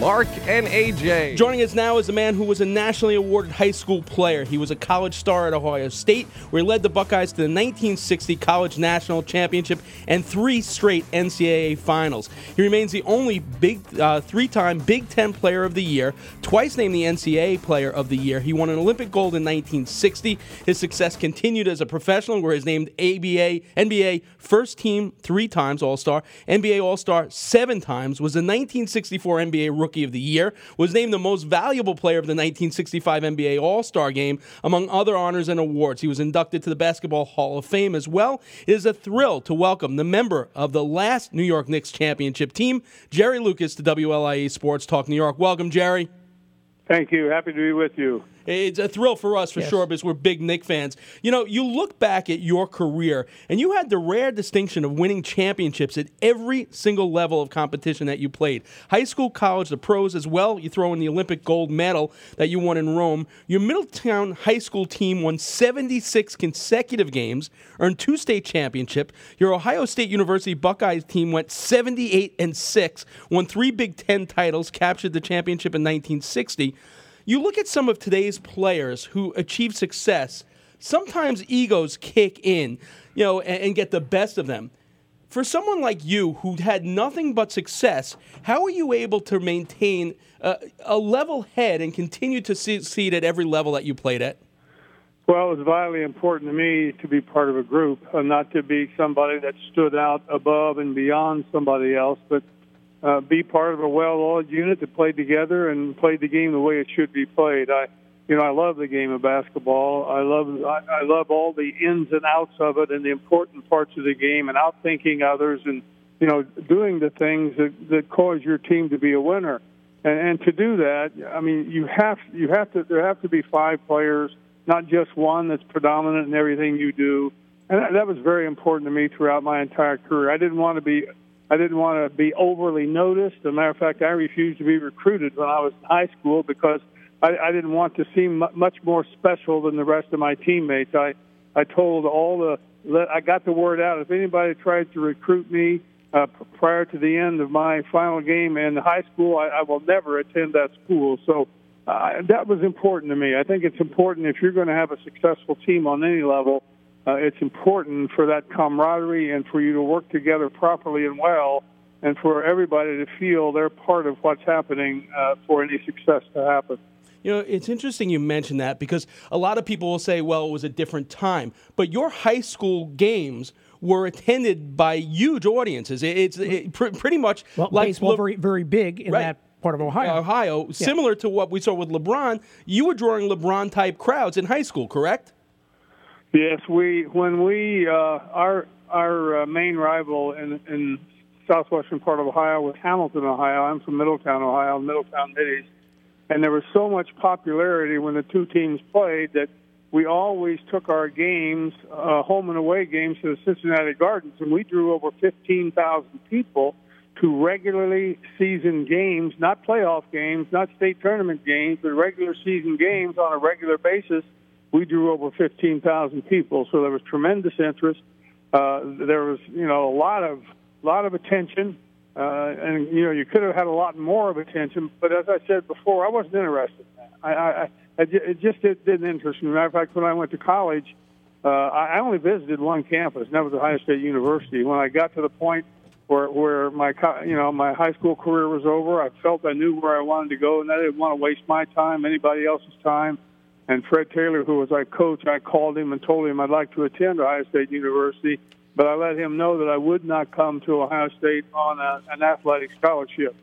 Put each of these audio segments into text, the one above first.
Mark and AJ. Joining us now is a man who was a nationally awarded high school player. He was a college star at Ohio State, where he led the Buckeyes to the 1960 College National Championship and three straight NCAA finals. He remains the only big uh, three-time Big Ten Player of the Year, twice named the NCAA Player of the Year. He won an Olympic gold in 1960. His success continued as a professional, where he's named ABA, NBA First Team three times All-Star, NBA All-Star seven times, was a 1964 NBA Rookie Rookie of the Year, was named the most valuable player of the 1965 NBA All Star game, among other honors and awards. He was inducted to the Basketball Hall of Fame as well. It is a thrill to welcome the member of the last New York Knicks championship team, Jerry Lucas, to WLIE Sports Talk New York. Welcome, Jerry. Thank you. Happy to be with you. It's a thrill for us for yes. sure because we're big Knick fans. You know, you look back at your career and you had the rare distinction of winning championships at every single level of competition that you played. High school, college, the pros as well. You throw in the Olympic gold medal that you won in Rome. Your Middletown high school team won 76 consecutive games, earned two state championships. Your Ohio State University Buckeyes team went 78 and 6, won 3 Big 10 titles, captured the championship in 1960. You look at some of today's players who achieve success, sometimes egos kick in, you know, and, and get the best of them. For someone like you who had nothing but success, how are you able to maintain a, a level head and continue to succeed at every level that you played at? Well, it was vitally important to me to be part of a group, uh, not to be somebody that stood out above and beyond somebody else, but uh, be part of a well-oiled unit that played together and played the game the way it should be played. I, you know, I love the game of basketball. I love I, I love all the ins and outs of it and the important parts of the game and outthinking others and you know doing the things that that cause your team to be a winner. And, and to do that, I mean, you have you have to there have to be five players, not just one that's predominant in everything you do. And that was very important to me throughout my entire career. I didn't want to be I didn't want to be overly noticed. As a matter of fact, I refused to be recruited when I was in high school because I, I didn't want to seem much more special than the rest of my teammates. I I told all the I got the word out. If anybody tried to recruit me uh, prior to the end of my final game in high school, I, I will never attend that school. So uh, that was important to me. I think it's important if you're going to have a successful team on any level uh, it's important for that camaraderie and for you to work together properly and well, and for everybody to feel they're part of what's happening uh, for any success to happen. You know, it's interesting you mentioned that because a lot of people will say, well, it was a different time. But your high school games were attended by huge audiences. It's it, pr- pretty much well, like baseball, Le- very, very big in right. that part of Ohio. Ohio, yeah. similar to what we saw with LeBron. You were drawing LeBron type crowds in high school, correct? Yes, we when we uh, our our uh, main rival in in southwestern part of Ohio was Hamilton, Ohio. I'm from Middletown, Ohio, Middletown Middies, and there was so much popularity when the two teams played that we always took our games, uh, home and away games, to the Cincinnati Gardens, and we drew over 15,000 people to regularly season games, not playoff games, not state tournament games, but regular season games on a regular basis we drew over 15,000 people, so there was tremendous interest. Uh, there was, you know, a lot of lot of attention, uh, and you know, you could have had a lot more of attention. But as I said before, I wasn't interested in that. I, I, I it just didn't interest me. Matter of fact, when I went to college, uh, I only visited one campus, and that was Ohio State University. When I got to the point where where my you know my high school career was over, I felt I knew where I wanted to go, and I didn't want to waste my time, anybody else's time. And Fred Taylor, who was our coach, I called him and told him I'd like to attend Ohio State University, but I let him know that I would not come to Ohio State on a, an athletic scholarship.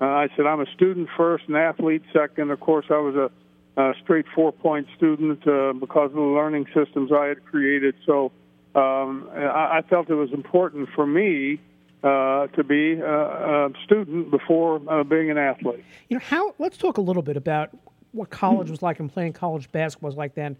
Uh, I said I'm a student first, an athlete second. Of course, I was a, a straight four-point student uh, because of the learning systems I had created. So um, I, I felt it was important for me uh, to be a, a student before uh, being an athlete. You know how? Let's talk a little bit about what college was like and playing college basketball was like then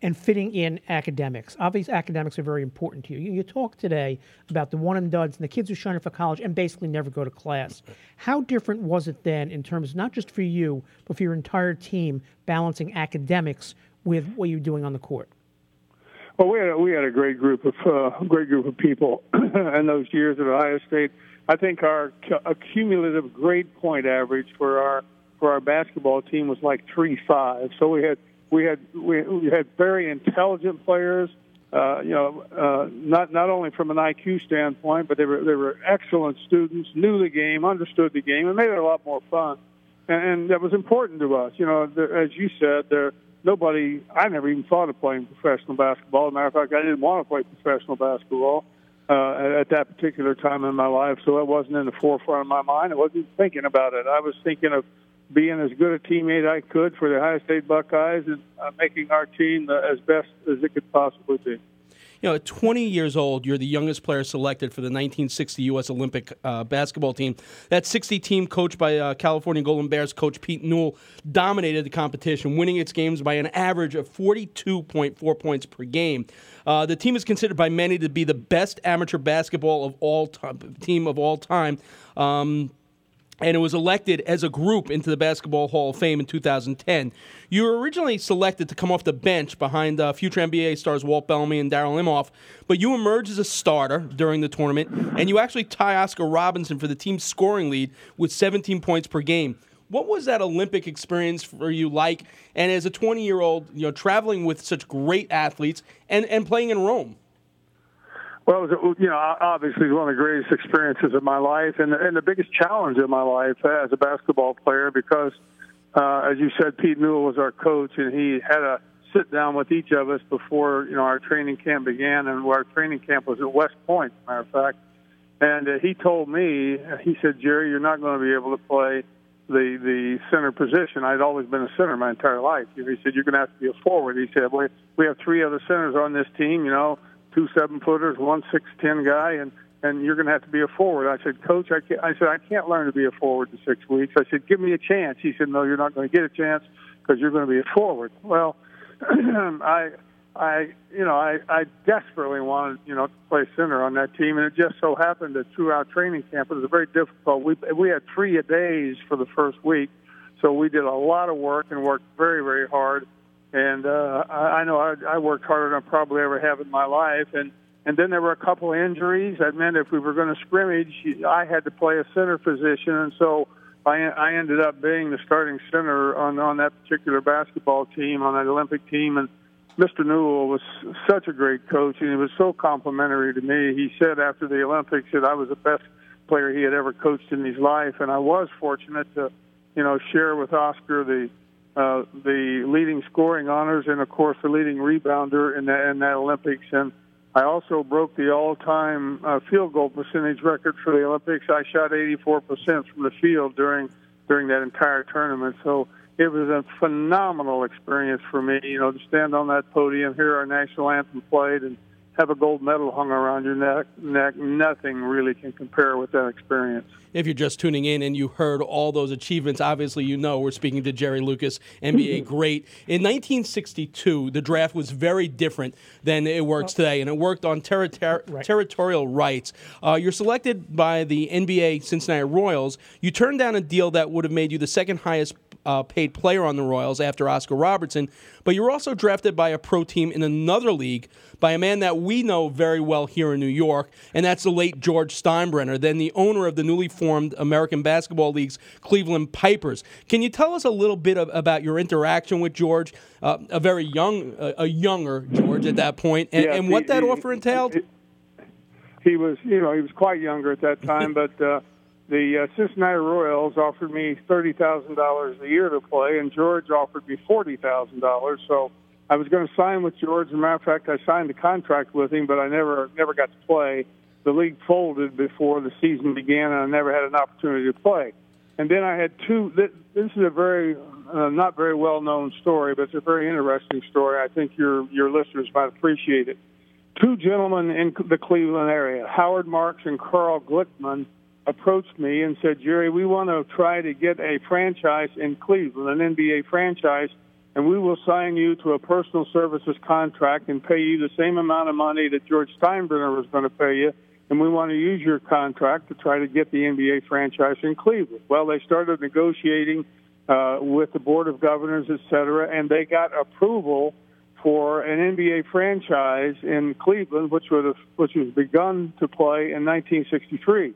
and fitting in academics. Obviously, academics are very important to you. You, talk today about the one and duds and the kids who shine up for college and basically never go to class. How different was it then in terms, not just for you, but for your entire team, balancing academics with what you're doing on the court? Well, we had a, we had a great group of uh, great group of people in those years at Ohio State. I think our cumulative grade point average for our for our basketball team was like three five. So we had we had we, we had very intelligent players. Uh, you know, uh, not not only from an IQ standpoint, but they were they were excellent students, knew the game, understood the game, and made it a lot more fun. And, and that was important to us. You know, there, as you said, there nobody. I never even thought of playing professional basketball. As a matter of fact, I didn't want to play professional basketball uh, at, at that particular time in my life, so it wasn't in the forefront of my mind. I wasn't thinking about it. I was thinking of being as good a teammate I could for the Ohio State Buckeyes and uh, making our team as best as it could possibly be. You know, at 20 years old, you're the youngest player selected for the 1960 U.S. Olympic uh, basketball team. That 60 team, coached by uh, California Golden Bears coach Pete Newell, dominated the competition, winning its games by an average of 42.4 points per game. Uh, the team is considered by many to be the best amateur basketball of all time, team of all time. Um, and it was elected as a group into the Basketball Hall of Fame in 2010. You were originally selected to come off the bench behind uh, future NBA stars Walt Bellamy and Darrall Imhoff, but you emerged as a starter during the tournament, and you actually tie Oscar Robinson for the team's scoring lead with 17 points per game. What was that Olympic experience for you like? And as a 20 year old, you know, traveling with such great athletes and, and playing in Rome? Well, it was, you know, obviously one of the greatest experiences of my life, and and the biggest challenge of my life as a basketball player because, uh, as you said, Pete Newell was our coach, and he had a sit down with each of us before you know our training camp began, and our training camp was at West Point, matter of fact. And uh, he told me, he said, Jerry, you're not going to be able to play the the center position. I'd always been a center my entire life. He said, you're going to have to be a forward. He said, we we have three other centers on this team. You know, two seven footers, one six ten guy, and and you're going to have to be a forward. I said, Coach, I, can't, I said I can't learn to be a forward in six weeks. I said, give me a chance. He said, No, you're not going to get a chance because you're going to be a forward. Well, I. I, you know, I, I desperately wanted, you know, to play center on that team, and it just so happened that throughout training camp it was very difficult. We we had three a days for the first week, so we did a lot of work and worked very, very hard and uh, I, I know I, I worked harder than I probably ever have in my life. And and then there were a couple injuries that meant if we were going to scrimmage, I had to play a center position, and so I I ended up being the starting center on on that particular basketball team on that Olympic team. And Mr. Newell was such a great coach, and he was so complimentary to me. He said after the Olympics that I was the best player he had ever coached in his life, and I was fortunate to, you know, share with Oscar the uh, the leading scoring honors and, of course, the leading rebounder in that, in that Olympics. And I also broke the all-time uh, field goal percentage record for the Olympics. I shot 84% from the field during during that entire tournament. So it was a phenomenal experience for me, you know, to stand on that podium, hear our national anthem played, and have a gold medal hung around your neck, neck. Nothing really can compare with that experience. If you're just tuning in and you heard all those achievements, obviously you know we're speaking to Jerry Lucas, NBA great. In 1962, the draft was very different than it works today, and it worked on right. territorial rights. Uh, you're selected by the NBA Cincinnati Royals. You turned down a deal that would have made you the second highest uh, paid player on the Royals after Oscar Robertson, but you were also drafted by a pro team in another league by a man that we know very well here in New York, and that's the late George Steinbrenner, then the owner of the newly formed American Basketball League's Cleveland Pipers. Can you tell us a little bit of, about your interaction with George, uh, a very young, uh, a younger George at that point, and, and what he, that he, offer entailed? He, he, was, you know, he was quite younger at that time, but. The uh, Cincinnati Royals offered me thirty thousand dollars a year to play, and George offered me forty thousand dollars. So I was going to sign with George. As a matter of fact, I signed a contract with him, but I never never got to play. The league folded before the season began, and I never had an opportunity to play. And then I had two. This is a very uh, not very well known story, but it's a very interesting story. I think your your listeners might appreciate it. Two gentlemen in the Cleveland area, Howard Marks and Carl Glickman approached me and said, Jerry, we want to try to get a franchise in Cleveland, an NBA franchise, and we will sign you to a personal services contract and pay you the same amount of money that George Steinbrenner was going to pay you. And we want to use your contract to try to get the NBA franchise in Cleveland. Well, they started negotiating uh, with the board of governors, et cetera, and they got approval for an NBA franchise in Cleveland, which would have, which was begun to play in 1963,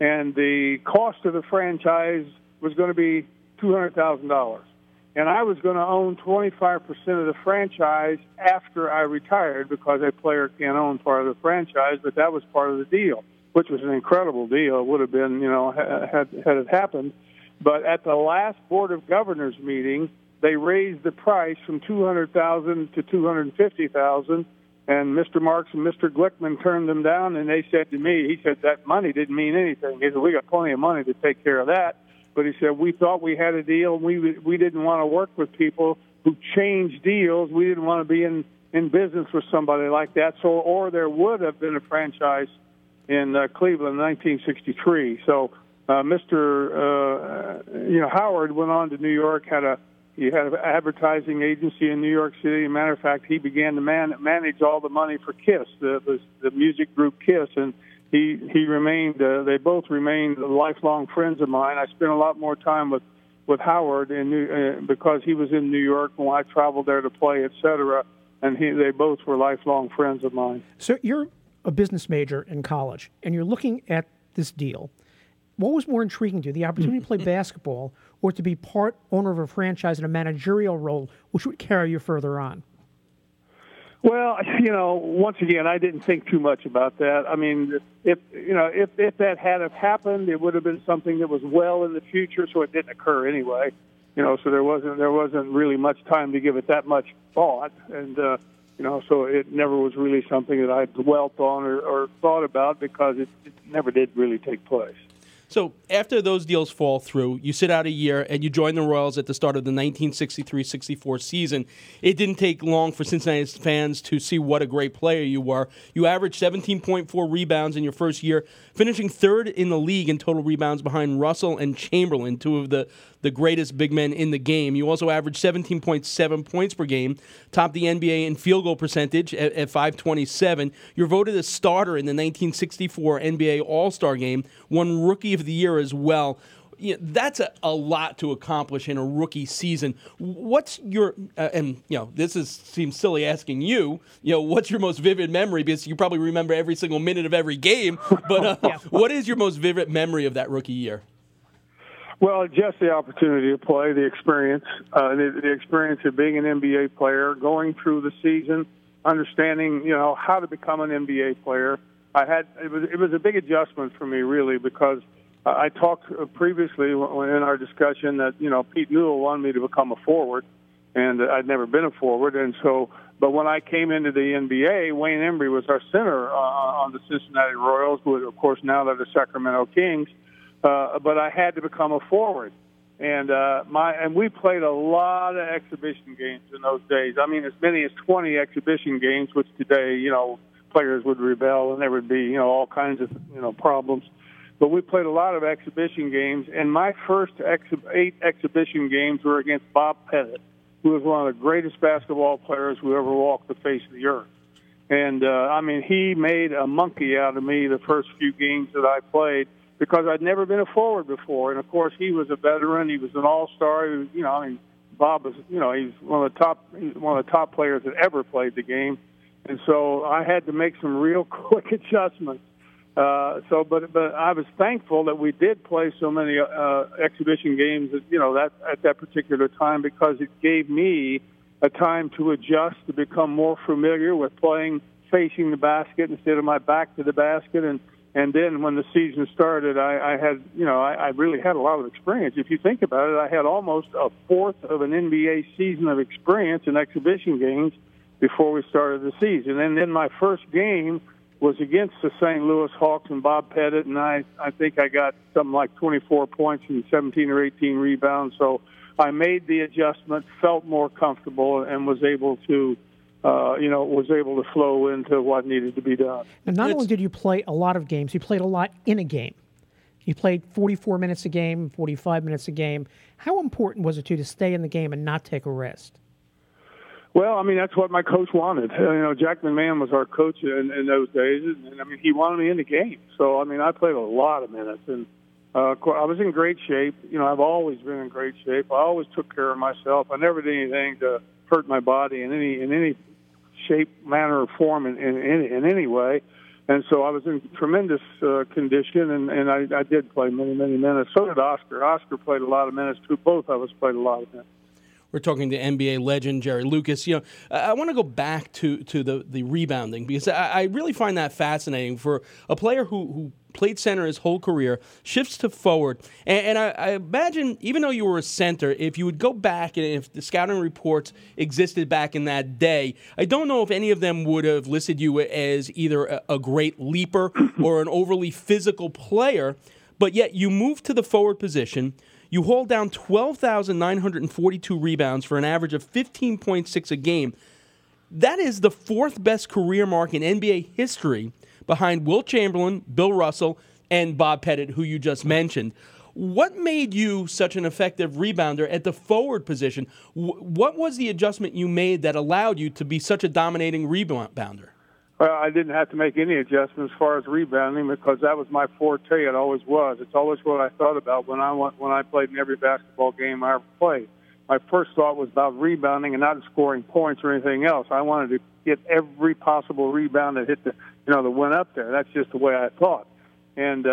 and the cost of the franchise was going to be two hundred thousand dollars, and I was going to own 25 percent of the franchise after I retired because a player can't own part of the franchise, but that was part of the deal, which was an incredible deal. It would have been, you know, had had it happened. But at the last board of governors meeting, they raised the price from 200,000 to 250,000 and Mr. Marks and Mr. Glickman turned them down and they said to me, he said that money didn't mean anything. He said we got plenty of money to take care of that, but he said we thought we had a deal. We we didn't want to work with people who change deals. We didn't want to be in in business with somebody like that. So or there would have been a franchise in uh, Cleveland in 1963. So uh, Mr. Uh, you know Howard went on to New York, had a he had an advertising agency in New York City. As a matter of fact, he began to man, manage all the money for Kiss, the, the the music group Kiss, and he he remained. Uh, they both remained lifelong friends of mine. I spent a lot more time with with Howard in New, uh, because he was in New York when I traveled there to play, etc. And he they both were lifelong friends of mine. So you're a business major in college, and you're looking at this deal. What was more intriguing to you, the opportunity to play basketball or to be part owner of a franchise in a managerial role, which would carry you further on? Well, you know, once again, I didn't think too much about that. I mean, if you know, if if that had have happened, it would have been something that was well in the future, so it didn't occur anyway. You know, so there wasn't there wasn't really much time to give it that much thought, and uh, you know, so it never was really something that I dwelt on or, or thought about because it, it never did really take place. So after those deals fall through, you sit out a year and you join the Royals at the start of the 1963-64 season. It didn't take long for Cincinnati fans to see what a great player you were. You averaged 17.4 rebounds in your first year, finishing third in the league in total rebounds behind Russell and Chamberlain, two of the the greatest big men in the game. You also averaged 17.7 points per game, topped the NBA in field goal percentage at, at 527. You're voted a starter in the 1964 NBA All Star game, won Rookie of the Year as well. You know, that's a, a lot to accomplish in a rookie season. What's your uh, and you know this is seems silly asking you. You know what's your most vivid memory because you probably remember every single minute of every game. But uh, yeah. what is your most vivid memory of that rookie year? Well, just the opportunity to play, the experience, uh, the, the experience of being an NBA player, going through the season, understanding you know how to become an NBA player. I had it was it was a big adjustment for me really because uh, I talked previously in our discussion that you know Pete Newell wanted me to become a forward, and I'd never been a forward, and so. But when I came into the NBA, Wayne Embry was our center uh, on the Cincinnati Royals, who of course now they're the Sacramento Kings uh, but I had to become a forward. And uh, my and we played a lot of exhibition games in those days. I mean, as many as 20 exhibition games, which today, you know, players would rebel and there would be, you know, all kinds of, you know, problems. But we played a lot of exhibition games, and my first ex- eight exhibition games were against Bob Pettit, who was one of the greatest basketball players who ever walked the face of the earth. And uh, I mean, he made a monkey out of me the first few games that I played because I'd never been a forward before. And of course, he was a veteran. He was an all-star. You know, I mean, Bob was, you know, he's one of the top, one of the top players that ever played the game. And so I had to make some real quick adjustments. Uh, so, but but I was thankful that we did play so many uh, exhibition games, you know, that at that particular time because it gave me a time to adjust, to become more familiar with playing facing the basket instead of my back to the basket, and and then when the season started, I, I had, you know, I, I really had a lot of experience. If you think about it, I had almost a fourth of an NBA season of experience in exhibition games before we started the season. And then my first game was against the St. Louis Hawks and Bob Pettit, and I, I think I got something like 24 points and 17 or 18 rebounds. So I made the adjustment, felt more comfortable, and was able to uh, you know, was able to flow into what needed to be done. And not it's, only did you play a lot of games, you played a lot in a game. You played 44 minutes a game, 45 minutes a game. How important was it to you to stay in the game and not take a rest? Well, I mean that's what my coach wanted. You know, Jack McMahon was our coach in, in those days, and, and I mean he wanted me in the game. So I mean I played a lot of minutes, and uh, I was in great shape. You know, I've always been in great shape. I always took care of myself. I never did anything to hurt my body in any in any shape, manner, or form in in, in, in any way. And so I was in tremendous uh, condition, and, and I, I did play many, many minutes. So did Oscar. Oscar played a lot of minutes too. Both of us played a lot of minutes. We're talking to NBA legend Jerry Lucas. You know, I want to go back to to the the rebounding because I, I really find that fascinating for a player who who played center his whole career, shifts to forward. And, and I, I, imagine, even though you were a center, if you would go back and if the scouting reports existed back in that day, I don't know if any of them would have listed you as either a, a great leaper or an overly physical player. But yet you moved to the forward position. You hold down 12,942 rebounds for an average of 15.6 a game. That is the fourth best career mark in NBA history behind Wilt Chamberlain, Bill Russell, and Bob Pettit, who you just mentioned. What made you such an effective rebounder at the forward position? What was the adjustment you made that allowed you to be such a dominating rebounder? Well, I didn't have to make any adjustments as far as rebounding because that was my forte. It always was. It's always what I thought about when I went, when I played in every basketball game I ever played. My first thought was about rebounding and not scoring points or anything else. I wanted to get every possible rebound that hit the you know that went up there. That's just the way I thought. And uh,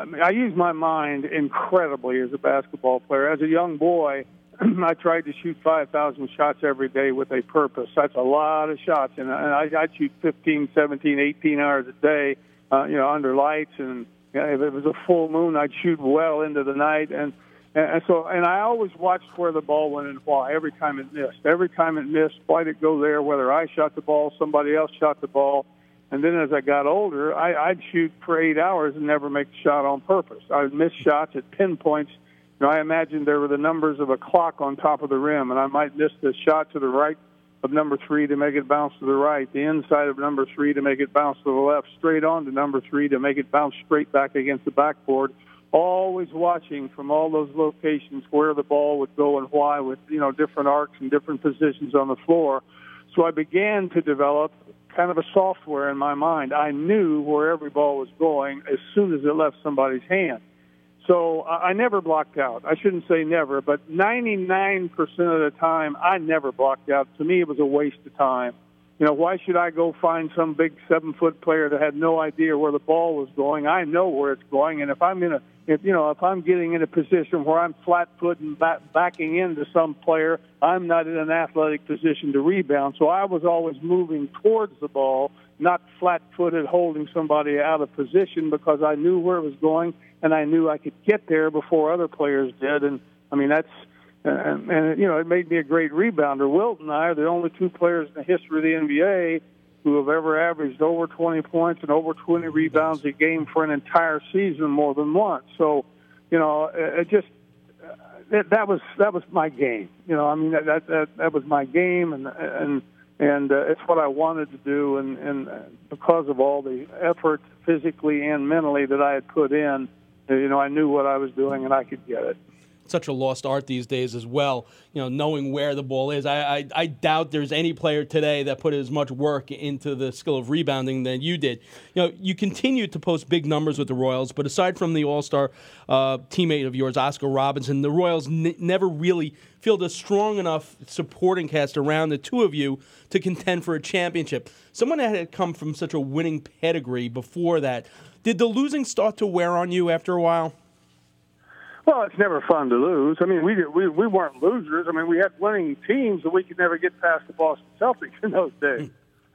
I, mean, I used my mind incredibly as a basketball player. As a young boy, I tried to shoot 5,000 shots every day with a purpose. That's a lot of shots, and I, I'd shoot 15, 17, 18 hours a day, uh, you know, under lights. And you know, if it was a full moon, I'd shoot well into the night. And and so, and I always watched where the ball went and why. Every time it missed, every time it missed, why did it go there? Whether I shot the ball, somebody else shot the ball. And then as I got older, I, I'd shoot for eight hours and never make the shot on purpose. I would miss shots at pinpoints you know, I imagined there were the numbers of a clock on top of the rim, and I might miss the shot to the right of number three to make it bounce to the right, the inside of number three to make it bounce to the left, straight on to number three to make it bounce straight back against the backboard. Always watching from all those locations where the ball would go and why, with you know different arcs and different positions on the floor. So I began to develop kind of a software in my mind. I knew where every ball was going as soon as it left somebody's hand. So uh, I never blocked out. I shouldn't say never, but 99% of the time, I never blocked out. To me, it was a waste of time. You know, why should I go find some big seven foot player that had no idea where the ball was going? I know where it's going, and if I'm in a, if you know, if I'm getting in a position where I'm flat footing back, backing into some player, I'm not in an athletic position to rebound. So I was always moving towards the ball, not flat footed holding somebody out of position because I knew where it was going and I knew I could get there before other players did. And I mean, that's and, and you know, it made me a great rebounder. Wilt and I are the only two players in the history of the NBA who have ever averaged over 20 points and over 20 rebounds a game for an entire season more than once. So, you know, it just uh, that, that was that was my game. You know, I mean that that, that was my game, and and and uh, it's what I wanted to do, and and because of all the effort physically and mentally that I had put in, you know, I knew what I was doing and I could get it. Such a lost art these days as well. You know, knowing where the ball is. I, I, I doubt there's any player today that put as much work into the skill of rebounding than you did. You know, you continue to post big numbers with the Royals, but aside from the All Star uh, teammate of yours, Oscar Robinson, the Royals n- never really filled a strong enough supporting cast around the two of you to contend for a championship. Someone that had come from such a winning pedigree before that did the losing start to wear on you after a while? Well, it's never fun to lose. I mean, we we we weren't losers. I mean, we had winning teams, but we could never get past the Boston Celtics in those days.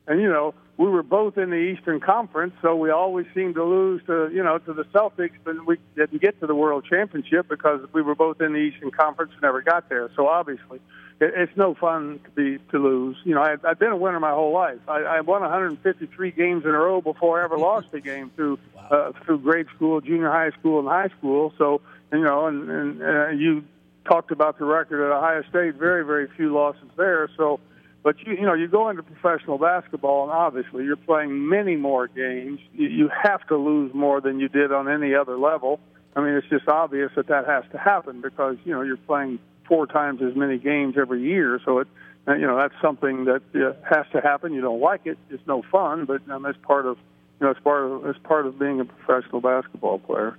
and you know, we were both in the Eastern Conference, so we always seemed to lose to you know to the Celtics, but we didn't get to the World Championship because we were both in the Eastern Conference and never got there. So obviously, it's no fun to be to lose. You know, I've, I've been a winner my whole life. I, I won 153 games in a row before I ever lost a game through uh, through grade school, junior high school, and high school. So you know, and, and uh, you talked about the record at Ohio State. Very very few losses there. So, but you you know, you go into professional basketball, and obviously you're playing many more games. You, you have to lose more than you did on any other level I mean, it's just obvious that that has to happen because you know you're playing four times as many games every year, so it uh, you know that's something that uh, has to happen. You don't like it; it's no fun, but um, it's part of you know it's part of it's part of being a professional basketball player.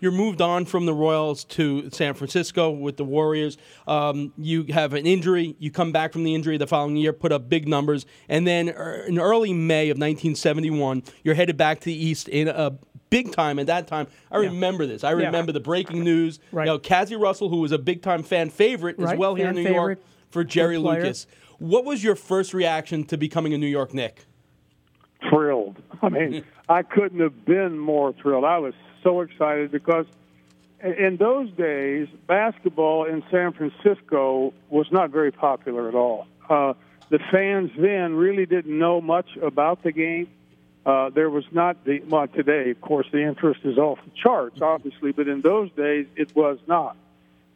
You're moved on from the Royals to San Francisco with the Warriors. Um, you have an injury. You come back from the injury the following year, put up big numbers, and then er, in early May of 1971, you're headed back to the East in a big time at that time. I yeah. remember this. I remember yeah. the breaking news. Right. You know, Cazzie Russell, who was a big time fan favorite right. as well fan here in New favorite. York for Jerry Lucas. What was your first reaction to becoming a New York Knick? Thrilled. I mean, I couldn't have been more thrilled. I was so excited because in those days, basketball in San Francisco was not very popular at all. Uh, the fans then really didn't know much about the game. Uh, there was not the well today, of course, the interest is off the charts, obviously, but in those days it was not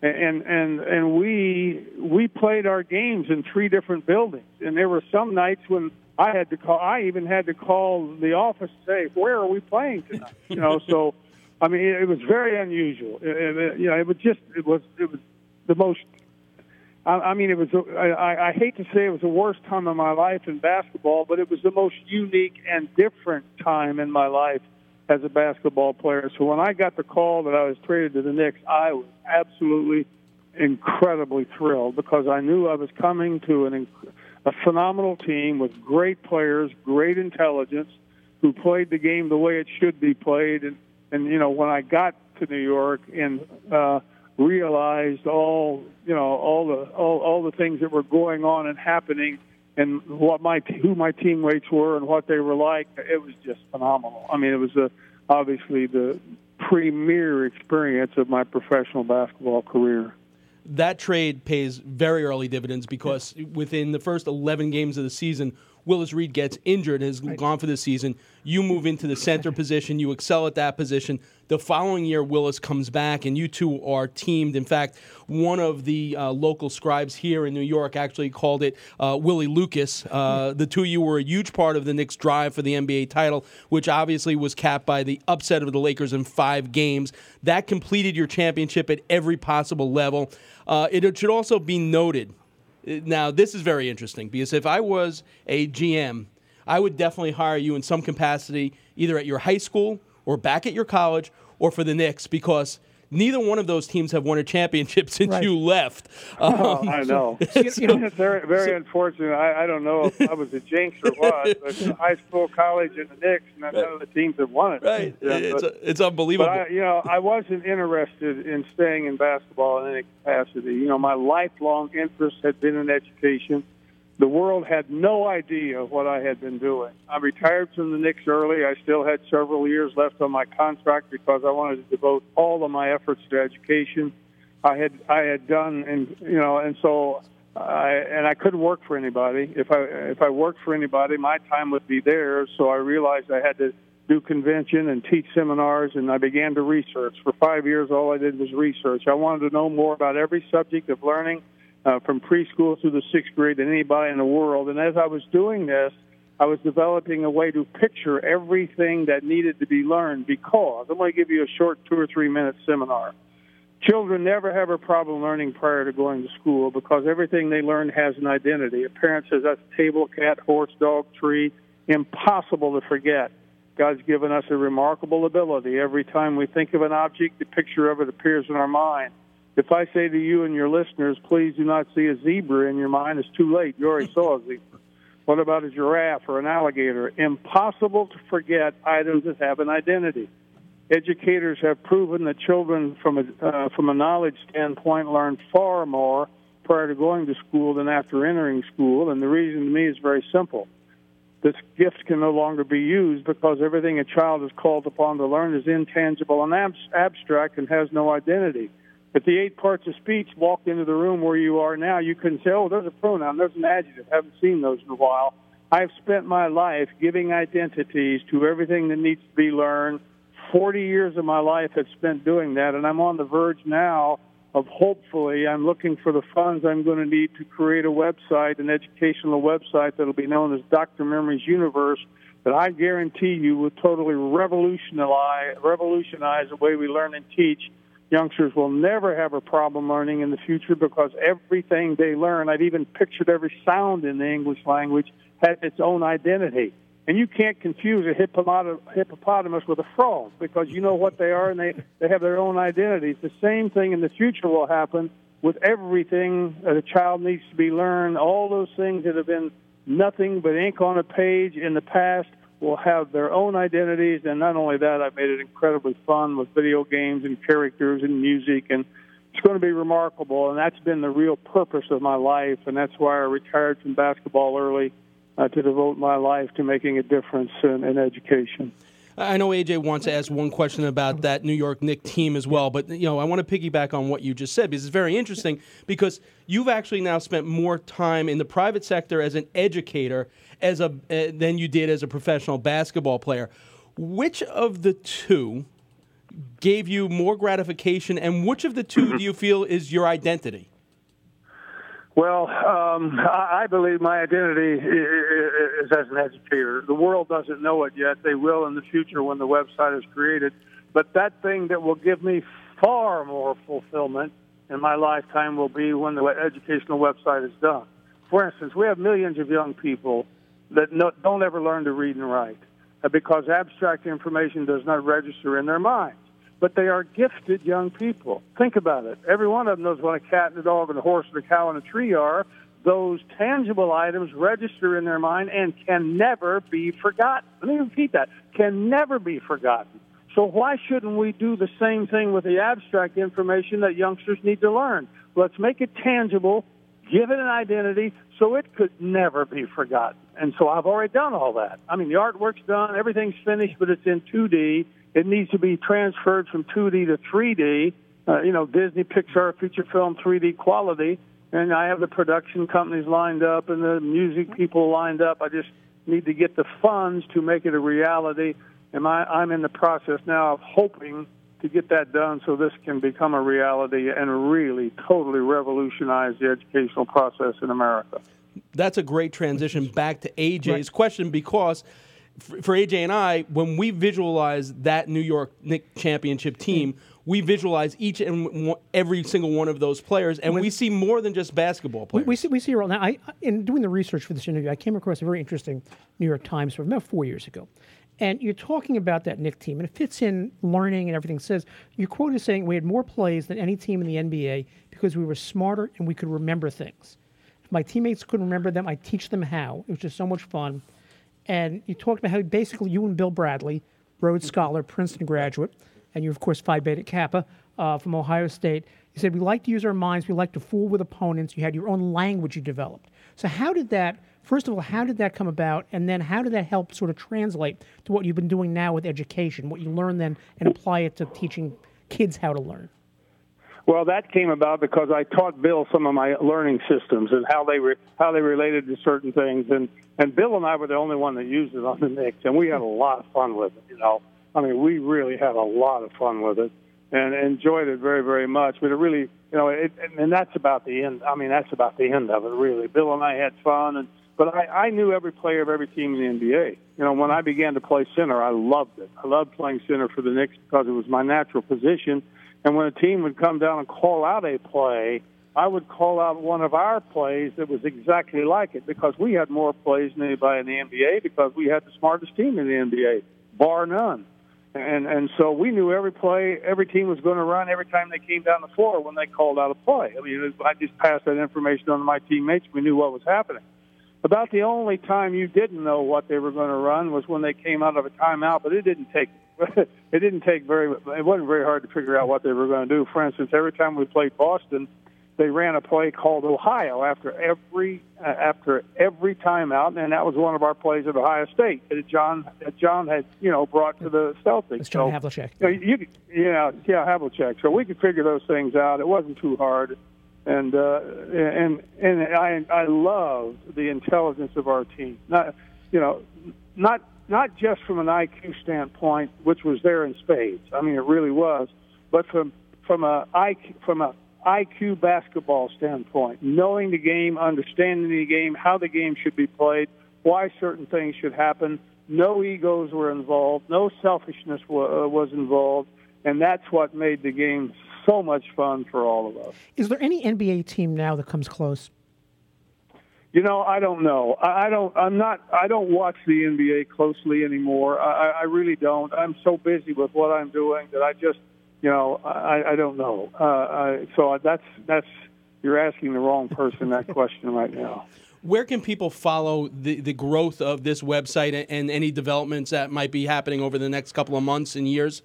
and and and we we played our games in three different buildings and there were some nights when I had to call I even had to call the office and say where are we playing tonight you know so I mean it was very unusual it, it, uh, you know it was just it was it was the most I, I mean it was I, I hate to say it was the worst time of my life in basketball but it was the most unique and different time in my life as a basketball player. So when I got the call that I was traded to the Knicks, I was absolutely incredibly thrilled because I knew I was coming to an, a phenomenal team with great players, great intelligence, who played the game the way it should be played. And, and you know, when I got to New York and uh, realized all, you know, all the all, all the things that were going on and happening – and what my who my teammates were and what they were like. It was just phenomenal. I mean, it was a, obviously the premier experience of my professional basketball career. That trade pays very early dividends because within the first 11 games of the season, Willis Reed gets injured and is right. gone for the season. You move into the center position. You excel at that position. The following year, Willis comes back, and you two are teamed. In fact, one of the uh, local scribes here in New York actually called it uh, Willie Lucas. Uh, the two of you were a huge part of the Knicks' drive for the NBA title, which obviously was capped by the upset of the Lakers in five games. That completed your championship at every possible level. Uh, it should also be noted now, this is very interesting because if I was a GM, I would definitely hire you in some capacity, either at your high school or back at your college or for the Knicks, because neither one of those teams have won a championship since right. you left. Um, oh, I know. so, it's very, very so, unfortunate. I, I, don't know if I was a jinx or what, but high school, college, and the Knicks, none of the teams have won it. Right. Yeah, it's, but, it's unbelievable. But I, you know, I wasn't interested in staying in basketball in any capacity. You know, my lifelong interest had been in education the world had no idea what I had been doing. I retired from the Knicks early. I still had several years left on my contract because I wanted to devote all of my efforts to education. I had I had done and you know and so I and I couldn't work for anybody. If I if I worked for anybody, my time would be theirs. So I realized I had to do convention and teach seminars, and I began to research. For five years, all I did was research. I wanted to know more about every subject of learning uh, from preschool through the sixth grade than anybody in the world. And as I was doing this, I was developing a way to picture everything that needed to be learned because I'm going to give you a short two or three minute seminar. Children never have a problem learning prior to going to school because everything they learn has an identity. A parent says that's table, cat, horse, dog, tree. Impossible to forget. God's given us a remarkable ability. Every time we think of an object, the picture of it appears in our mind. If I say to you and your listeners, please do not see a zebra in your mind, it's too late. You already saw a zebra. What about a giraffe or an alligator? Impossible to forget items that have an identity. Educators have proven that children, from a, uh, from a knowledge standpoint, learn far more prior to going to school than after entering school. And the reason to me is very simple. This gift can no longer be used because everything a child is called upon to learn is intangible and abstract and has no identity. If the eight parts of speech walked into the room where you are now, you couldn't say, oh, there's a pronoun, there's an adjective. haven't seen those in a while. I've spent my life giving identities to everything that needs to be learned. 40 years of my life have spent doing that, and I'm on the verge now of hopefully, I'm looking for the funds I'm going to need to create a website, an educational website that'll be known as Dr. Memory's Universe, that I guarantee you will totally revolutionize revolutionize the way we learn and teach. Youngsters will never have a problem learning in the future because everything they learn, I've even pictured every sound in the English language, has its own identity. And you can't confuse a hippopotamus with a frog because you know what they are and they, they have their own identities. The same thing in the future will happen with everything that a child needs to be learned. All those things that have been nothing but ink on a page in the past will have their own identities. And not only that, I've made it incredibly fun with video games and characters and music. And it's going to be remarkable. And that's been the real purpose of my life. And that's why I retired from basketball early uh, to devote my life to making a difference in, in education. I know AJ wants to ask one question about that New York Knicks team as well, but you know I want to piggyback on what you just said because it's very interesting because you've actually now spent more time in the private sector as an educator as a uh, than you did as a professional basketball player. Which of the two gave you more gratification, and which of the two do you feel is your identity? Well, um, I believe my identity is as an educator. The world doesn't know it yet. They will in the future when the website is created. But that thing that will give me far more fulfillment in my lifetime will be when the educational website is done. For instance, we have millions of young people that don't ever learn to read and write uh, because abstract information does not register in their minds. but they are gifted young people. Think about it. Every one of them knows what a cat and a dog and a horse and a cow and a tree are. Those tangible items register in their mind and can never be forgotten. Let me repeat that. Can never be forgotten. So why shouldn't we do the same thing with the abstract information that youngsters need to learn? Let's make it tangible, give it an identity so it could never be forgotten. And so I've already done all that. I mean, the artwork's done, everything's finished, but it's in 2D. It needs to be transferred from 2D to 3D. Uh, you know, Disney, Pixar, feature film 3D quality. And I have the production companies lined up and the music people lined up. I just need to get the funds to make it a reality. And I, I'm in the process now of hoping to get that done so this can become a reality and really totally revolutionize the educational process in America. That's a great transition back to AJ's right. question because for AJ and I, when we visualize that New York Knicks championship team, we visualize each and every single one of those players, and we see more than just basketball players. We, we see we see now. I, in doing the research for this interview, I came across a very interesting New York Times from about four years ago, and you're talking about that Knick team, and it fits in learning and everything. It says your quote is saying we had more plays than any team in the NBA because we were smarter and we could remember things. If my teammates couldn't remember them, I teach them how. It was just so much fun and you talked about how basically you and Bill Bradley, Rhodes Scholar, Princeton graduate, and you, of course, Phi Beta Kappa uh, from Ohio State. You said, We like to use our minds, we like to fool with opponents. You had your own language you developed. So, how did that, first of all, how did that come about? And then, how did that help sort of translate to what you've been doing now with education, what you learn then, and apply it to teaching kids how to learn? Well, that came about because I taught Bill some of my learning systems and how they re- how they related to certain things, and and Bill and I were the only one that used it on the Knicks, and we had a lot of fun with it. You know, I mean, we really had a lot of fun with it, and enjoyed it very very much. But it really, you know, it, and that's about the end. I mean, that's about the end of it, really. Bill and I had fun, and but I, I knew every player of every team in the NBA. You know, when I began to play center, I loved it. I loved playing center for the Knicks because it was my natural position and when a team would come down and call out a play, I would call out one of our plays that was exactly like it because we had more plays than anybody in the NBA because we had the smartest team in the NBA, bar none. And and so we knew every play every team was going to run every time they came down the floor when they called out a play. I mean, I just passed that information on to my teammates. We knew what was happening. About the only time you didn't know what they were going to run was when they came out of a timeout, but it didn't take it didn't take very. It wasn't very hard to figure out what they were going to do. For instance, every time we played Boston, they ran a play called Ohio after every uh, after every timeout, and that was one of our plays at Ohio State that John that John had you know brought to the Celtics. It's John so, Havlicek. You, know, you, yeah, yeah, Havlicek. So we could figure those things out. It wasn't too hard, and uh, and and I I love the intelligence of our team. Not you know not not just from an IQ standpoint, which was there in spades. I mean, it really was, but from from a IQ, from a IQ basketball standpoint, knowing the game, understanding the game, how the game should be played, why certain things should happen, no egos were involved, no selfishness uh, was involved, and that's what made the game so much fun for all of us. Is there any NBA team now that comes close? You know, I don't know. I, I don't. I'm not. I don't watch the NBA closely anymore. I, I really don't. I'm so busy with what I'm doing that I just, you know, I, I don't know. Uh, I, so that's that's. You're asking the wrong person that question right now. Where can people follow the, the growth of this website and any developments that might be happening over the next couple of months and years?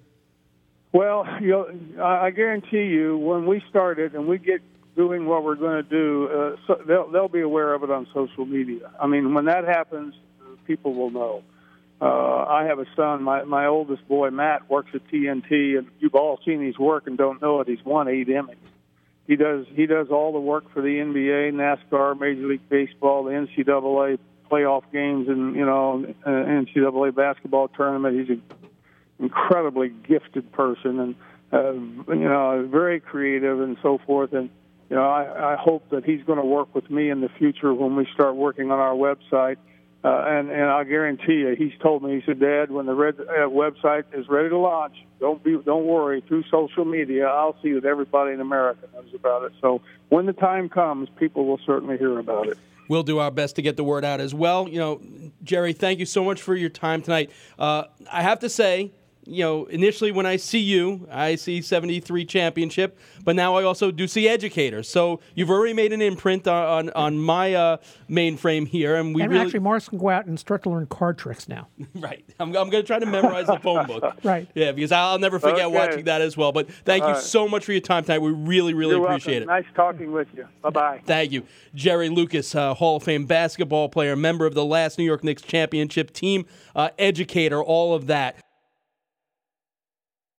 Well, you know, I guarantee you, when we start it and we get doing what we're going to do, uh, so they'll they'll be aware of it on social media. I mean, when that happens, people will know. Uh, I have a son. My my oldest boy Matt works at TNT, and you've all seen his work and don't know it. He's won eight Emmys. He does he does all the work for the NBA, NASCAR, Major League Baseball, the NCAA playoff games, and you know uh, NCAA basketball tournament. He's an incredibly gifted person, and uh, you know very creative and so forth. And you know I, I hope that he's going to work with me in the future when we start working on our website uh, and and I guarantee you, he's told me. He said, "Dad, when the red uh, website is ready to launch, don't be don't worry. Through social media, I'll see that everybody in America knows about it. So when the time comes, people will certainly hear about it." We'll do our best to get the word out as well. You know, Jerry, thank you so much for your time tonight. Uh, I have to say, you know, initially when I see you, I see 73 championship, but now I also do see educators. So you've already made an imprint on, on, on my uh, mainframe here. And we and really... actually, Morris can go out and start to learn card tricks now. right. I'm, I'm going to try to memorize the phone book. right. Yeah, because I'll never forget okay. watching that as well. But thank All you right. so much for your time tonight. We really, really You're appreciate welcome. it. Nice talking with you. Bye bye. Thank you. Jerry Lucas, uh, Hall of Fame basketball player, member of the last New York Knicks championship team, uh, educator, all of that.